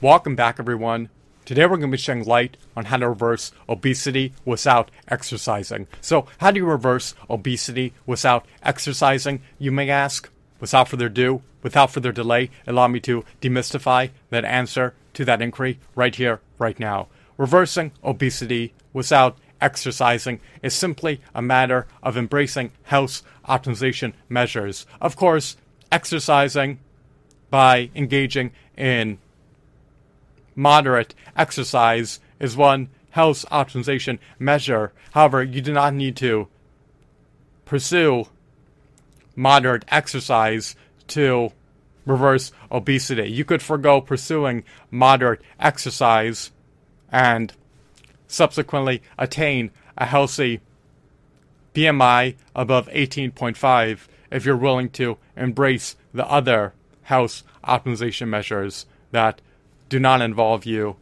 Welcome back, everyone. Today we're going to be shedding light on how to reverse obesity without exercising. So, how do you reverse obesity without exercising, you may ask? Without further ado, without further delay, allow me to demystify that answer to that inquiry right here, right now. Reversing obesity without exercising is simply a matter of embracing health optimization measures. Of course, exercising by engaging in moderate exercise is one health optimization measure. However, you do not need to pursue moderate exercise to reverse obesity. You could forego pursuing moderate exercise and subsequently attain a healthy BMI above 18.5 if you're willing to embrace the other health optimization measures that do not involve you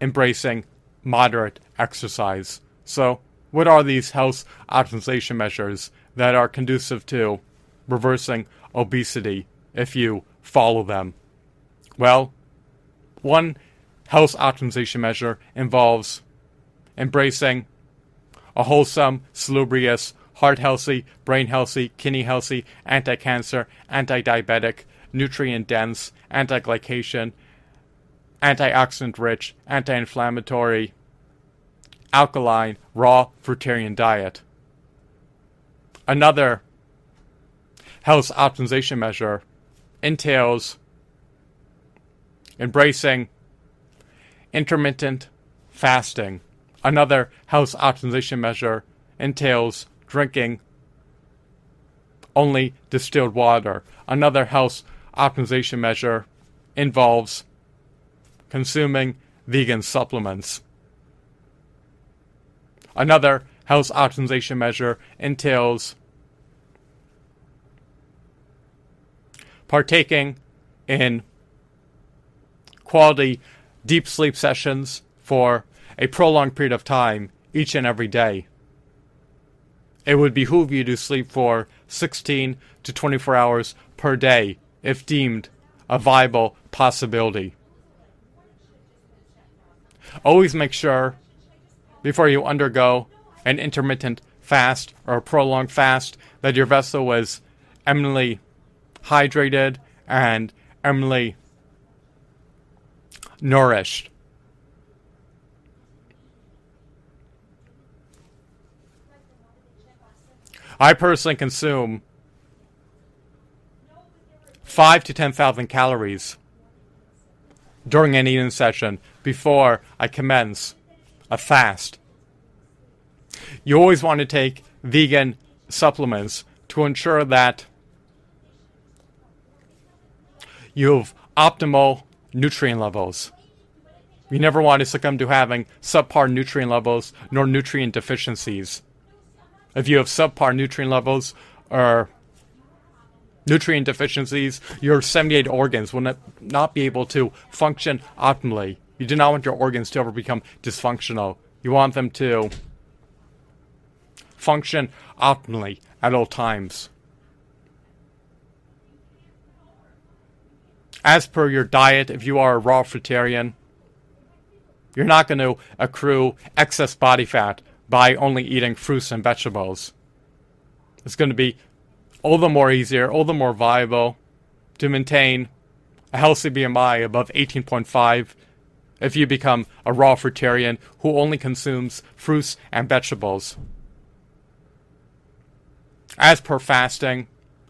embracing moderate exercise. So, what are these health optimization measures that are conducive to reversing obesity if you follow them? Well, one health optimization measure involves embracing a wholesome, salubrious, heart healthy, brain healthy, kidney healthy, anti cancer, anti diabetic, nutrient dense, anti glycation, antioxidant rich, anti inflammatory, alkaline, raw fruitarian diet. Another health optimization measure entails embracing intermittent fasting. Another health optimization measure entails drinking only distilled water. Another health optimization measure involves consuming vegan supplements. Another health optimization measure entails partaking in quality deep sleep sessions for a prolonged period of time each and every day. It would behoove you to sleep for 16 to 24 hours per day if deemed a viable possibility. Always make sure before you undergo an intermittent fast or a prolonged fast that your vessel is eminently hydrated and eminently nourished. I personally consume five to ten thousand calories during an eating session before I commence a fast. You always want to take vegan supplements to ensure that you have optimal nutrient levels. You never want to succumb to having subpar nutrient levels nor nutrient deficiencies. If you have subpar nutrient levels or nutrient deficiencies, your 78 organs will not be able to function optimally. You do not want your organs to ever become dysfunctional. You want them to function optimally at all times. As per your diet, if you are a raw fruitarian, you're not going to accrue excess body fat by only eating fruits and vegetables. It's going to be all the more easier, all the more viable to maintain a healthy BMI above 18.5 if you become a raw fruitarian who only consumes fruits and vegetables. As per fasting,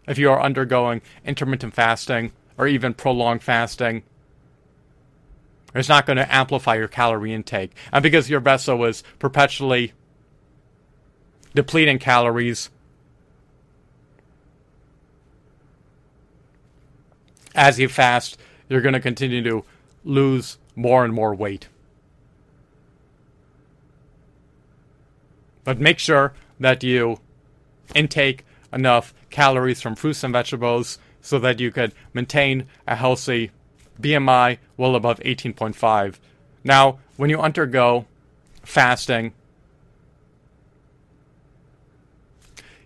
if you are undergoing intermittent fasting or even prolonged fasting, it's not going to amplify your calorie intake. And because your vessel is perpetually depleting calories as you fast, you're going to continue to lose more and more weight. But make sure that you intake enough calories from fruits and vegetables so that you could maintain a healthy BMI well above 18.5. Now, when you undergo fasting,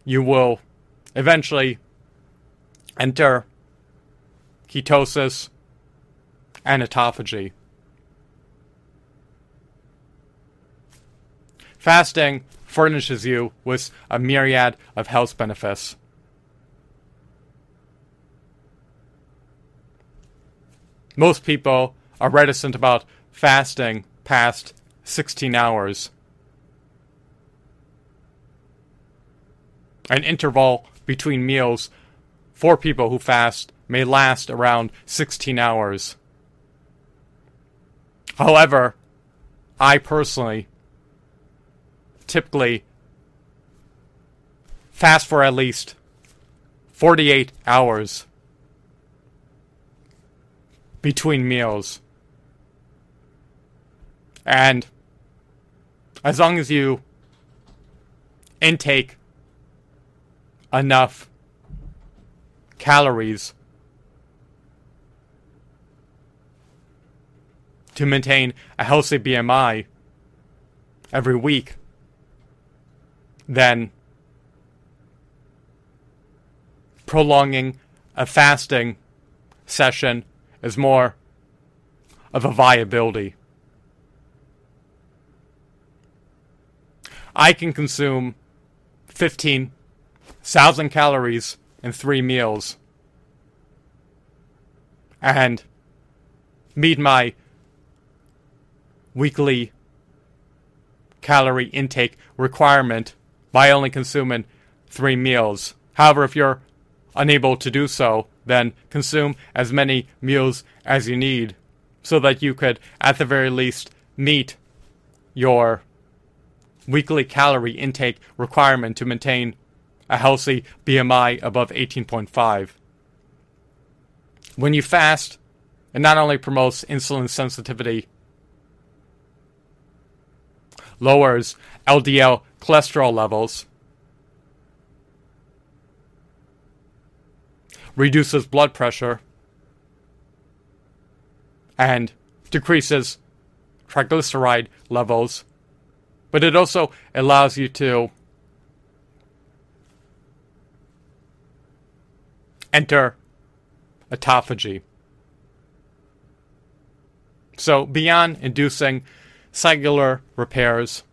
you will eventually enter ketosis and autophagy. Fasting furnishes you with a myriad of health benefits. Most people are reticent about fasting past 16 hours. An interval between meals for people who fast may last around 16 hours. However, I personally typically fast for at least 48 hours between meals. And as long as you intake enough calories to maintain a healthy BMI every week, then prolonging a fasting session is more of a viability. I can consume 15,000 calories in three meals and meet my weekly calorie intake requirement by only consuming three meals. However, if you're unable to do so, then consume as many meals as you need so that you could, at the very least, meet your weekly calorie intake requirement to maintain a healthy BMI above 18.5. When you fast, it not only promotes insulin sensitivity, lowers LDL cholesterol levels, reduces blood pressure, and decreases triglyceride levels, but it also allows you to enter autophagy. So, beyond inducing cellular repairs,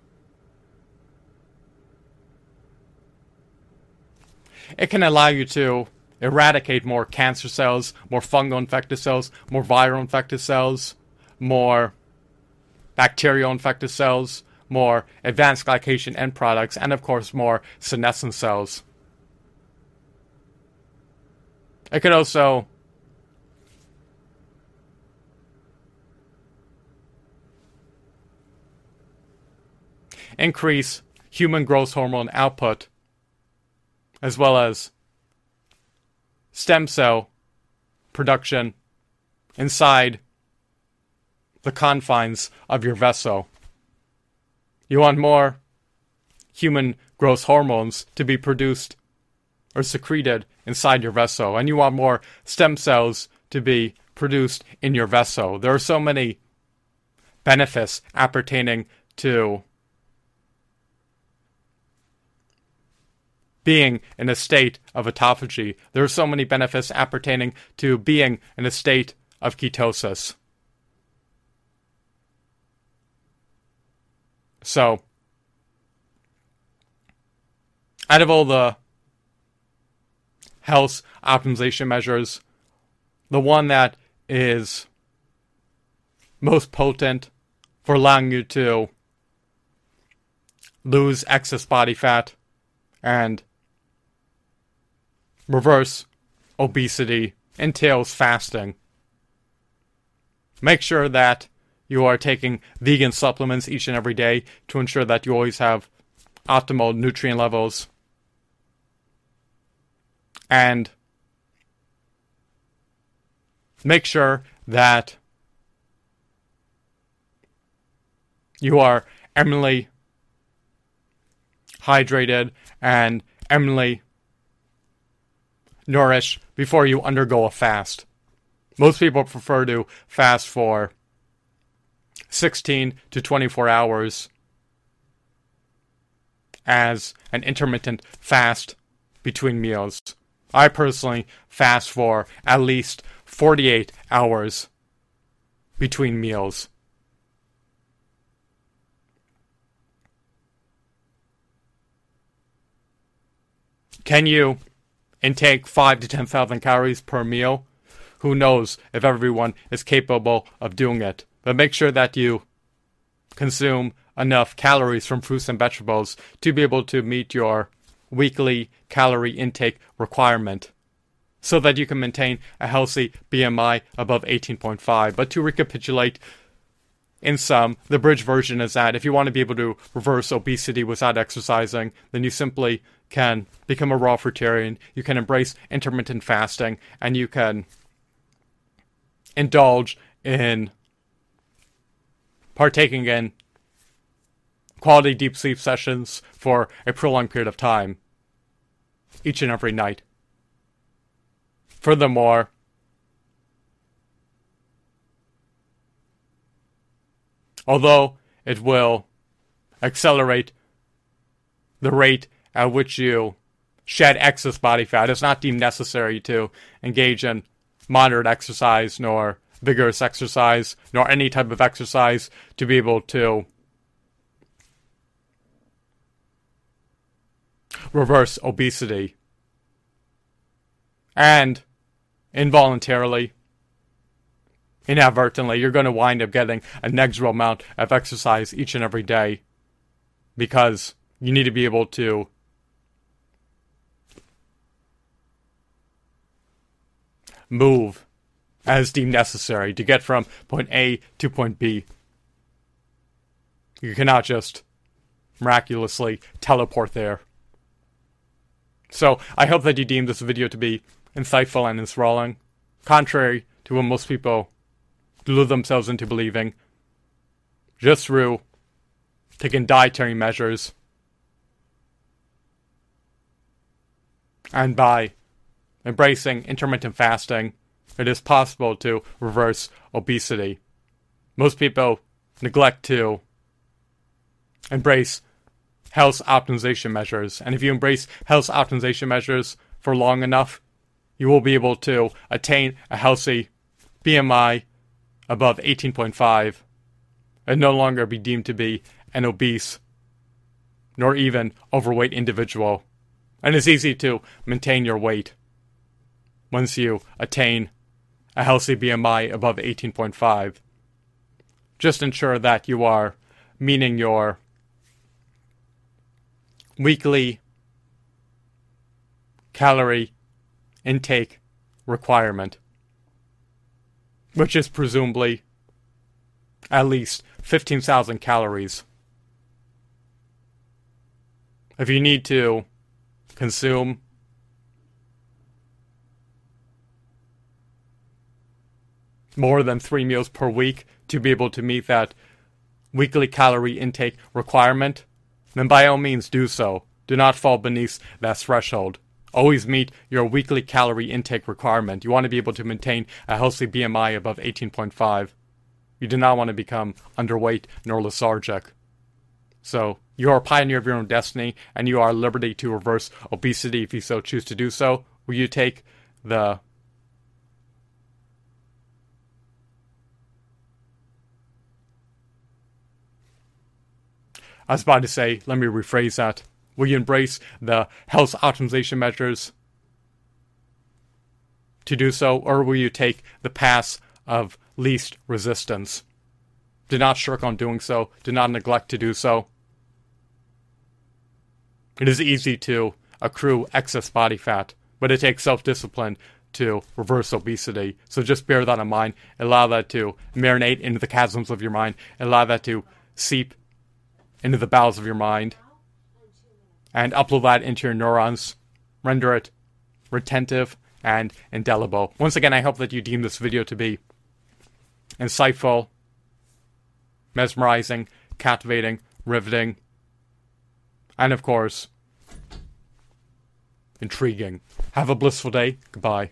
it can allow you to eradicate more cancer cells, more fungal infected cells, more viral infected cells, more bacterial infected cells, more advanced glycation end products, and of course, more senescent cells. It could also increase human growth hormone output as well as stem cell production inside the confines of your vessel. You want more human growth hormones to be produced or secreted inside your vessel, and you want more stem cells to be produced in your vessel. There are so many benefits appertaining to being in a state of autophagy. There are so many benefits appertaining to being in a state of ketosis. So, out of all the health optimization measures, the one that is most potent for allowing you to lose excess body fat and reverse obesity entails fasting. Make sure that you are taking vegan supplements each and every day to ensure that you always have optimal nutrient levels. And make sure that you are eminently hydrated and eminently nourish before you undergo a fast. Most people prefer to fast for 16 to 24 hours as an intermittent fast between meals. I personally fast for at least 48 hours between meals. Can you intake 5 to 10,000 calories per meal? Who knows if everyone is capable of doing it. But make sure that you consume enough calories from fruits and vegetables to be able to meet your weekly calorie intake requirement so that you can maintain a healthy BMI above 18.5. But to recapitulate, in sum, the bridge version is that if you want to be able to reverse obesity without exercising, then you simply can become a raw fruitarian, you can embrace intermittent fasting, and you can indulge in partaking in quality deep sleep sessions for a prolonged period of time each and every night. Furthermore, although it will accelerate the rate at which you shed excess body fat, it's not deemed necessary to engage in moderate exercise nor vigorous exercise nor any type of exercise to be able to reverse obesity. And involuntarily, inadvertently, you're going to wind up getting an negligible amount of exercise each and every day because you need to be able to move as deemed necessary to get from point A to point B. You cannot just miraculously teleport there. So I hope that you deem this video to be insightful and enthralling, contrary to what most people lure themselves into believing. Just through taking dietary measures and by embracing intermittent fasting, it is possible to reverse obesity. Most people neglect to embrace health optimization measures. And if you embrace health optimization measures for long enough, you will be able to attain a healthy BMI above 18.5 and no longer be deemed to be an obese nor even overweight individual. And it's easy to maintain your weight once you attain a healthy BMI above 18.5. Just ensure that you are meeting your weekly calorie intake requirement, which is presumably at least 15,000 calories. If you need to consume more than three meals per week to be able to meet that weekly calorie intake requirement, then by all means do so. Do not fall beneath that threshold. Always meet your weekly calorie intake requirement. You want to be able to maintain a healthy BMI above 18.5. You do not want to become underweight nor lethargic. So, you are a pioneer of your own destiny, and you are liberty to reverse obesity if you so choose to do so. Will you take the I was about to say, let me rephrase that. Will you embrace the health optimization measures to do so, or will you take the path of least resistance? Do not shirk on doing so. Do not neglect to do so. It is easy to accrue excess body fat, but it takes self discipline to reverse obesity. So just bear that in mind. Allow that to marinate into the chasms of your mind. Allow that to seep into the bowels of your mind and upload that into your neurons, render it retentive and indelible. Once again, I hope that you deem this video to be insightful, mesmerizing, captivating, riveting, and of course, intriguing. Have a blissful day. Goodbye.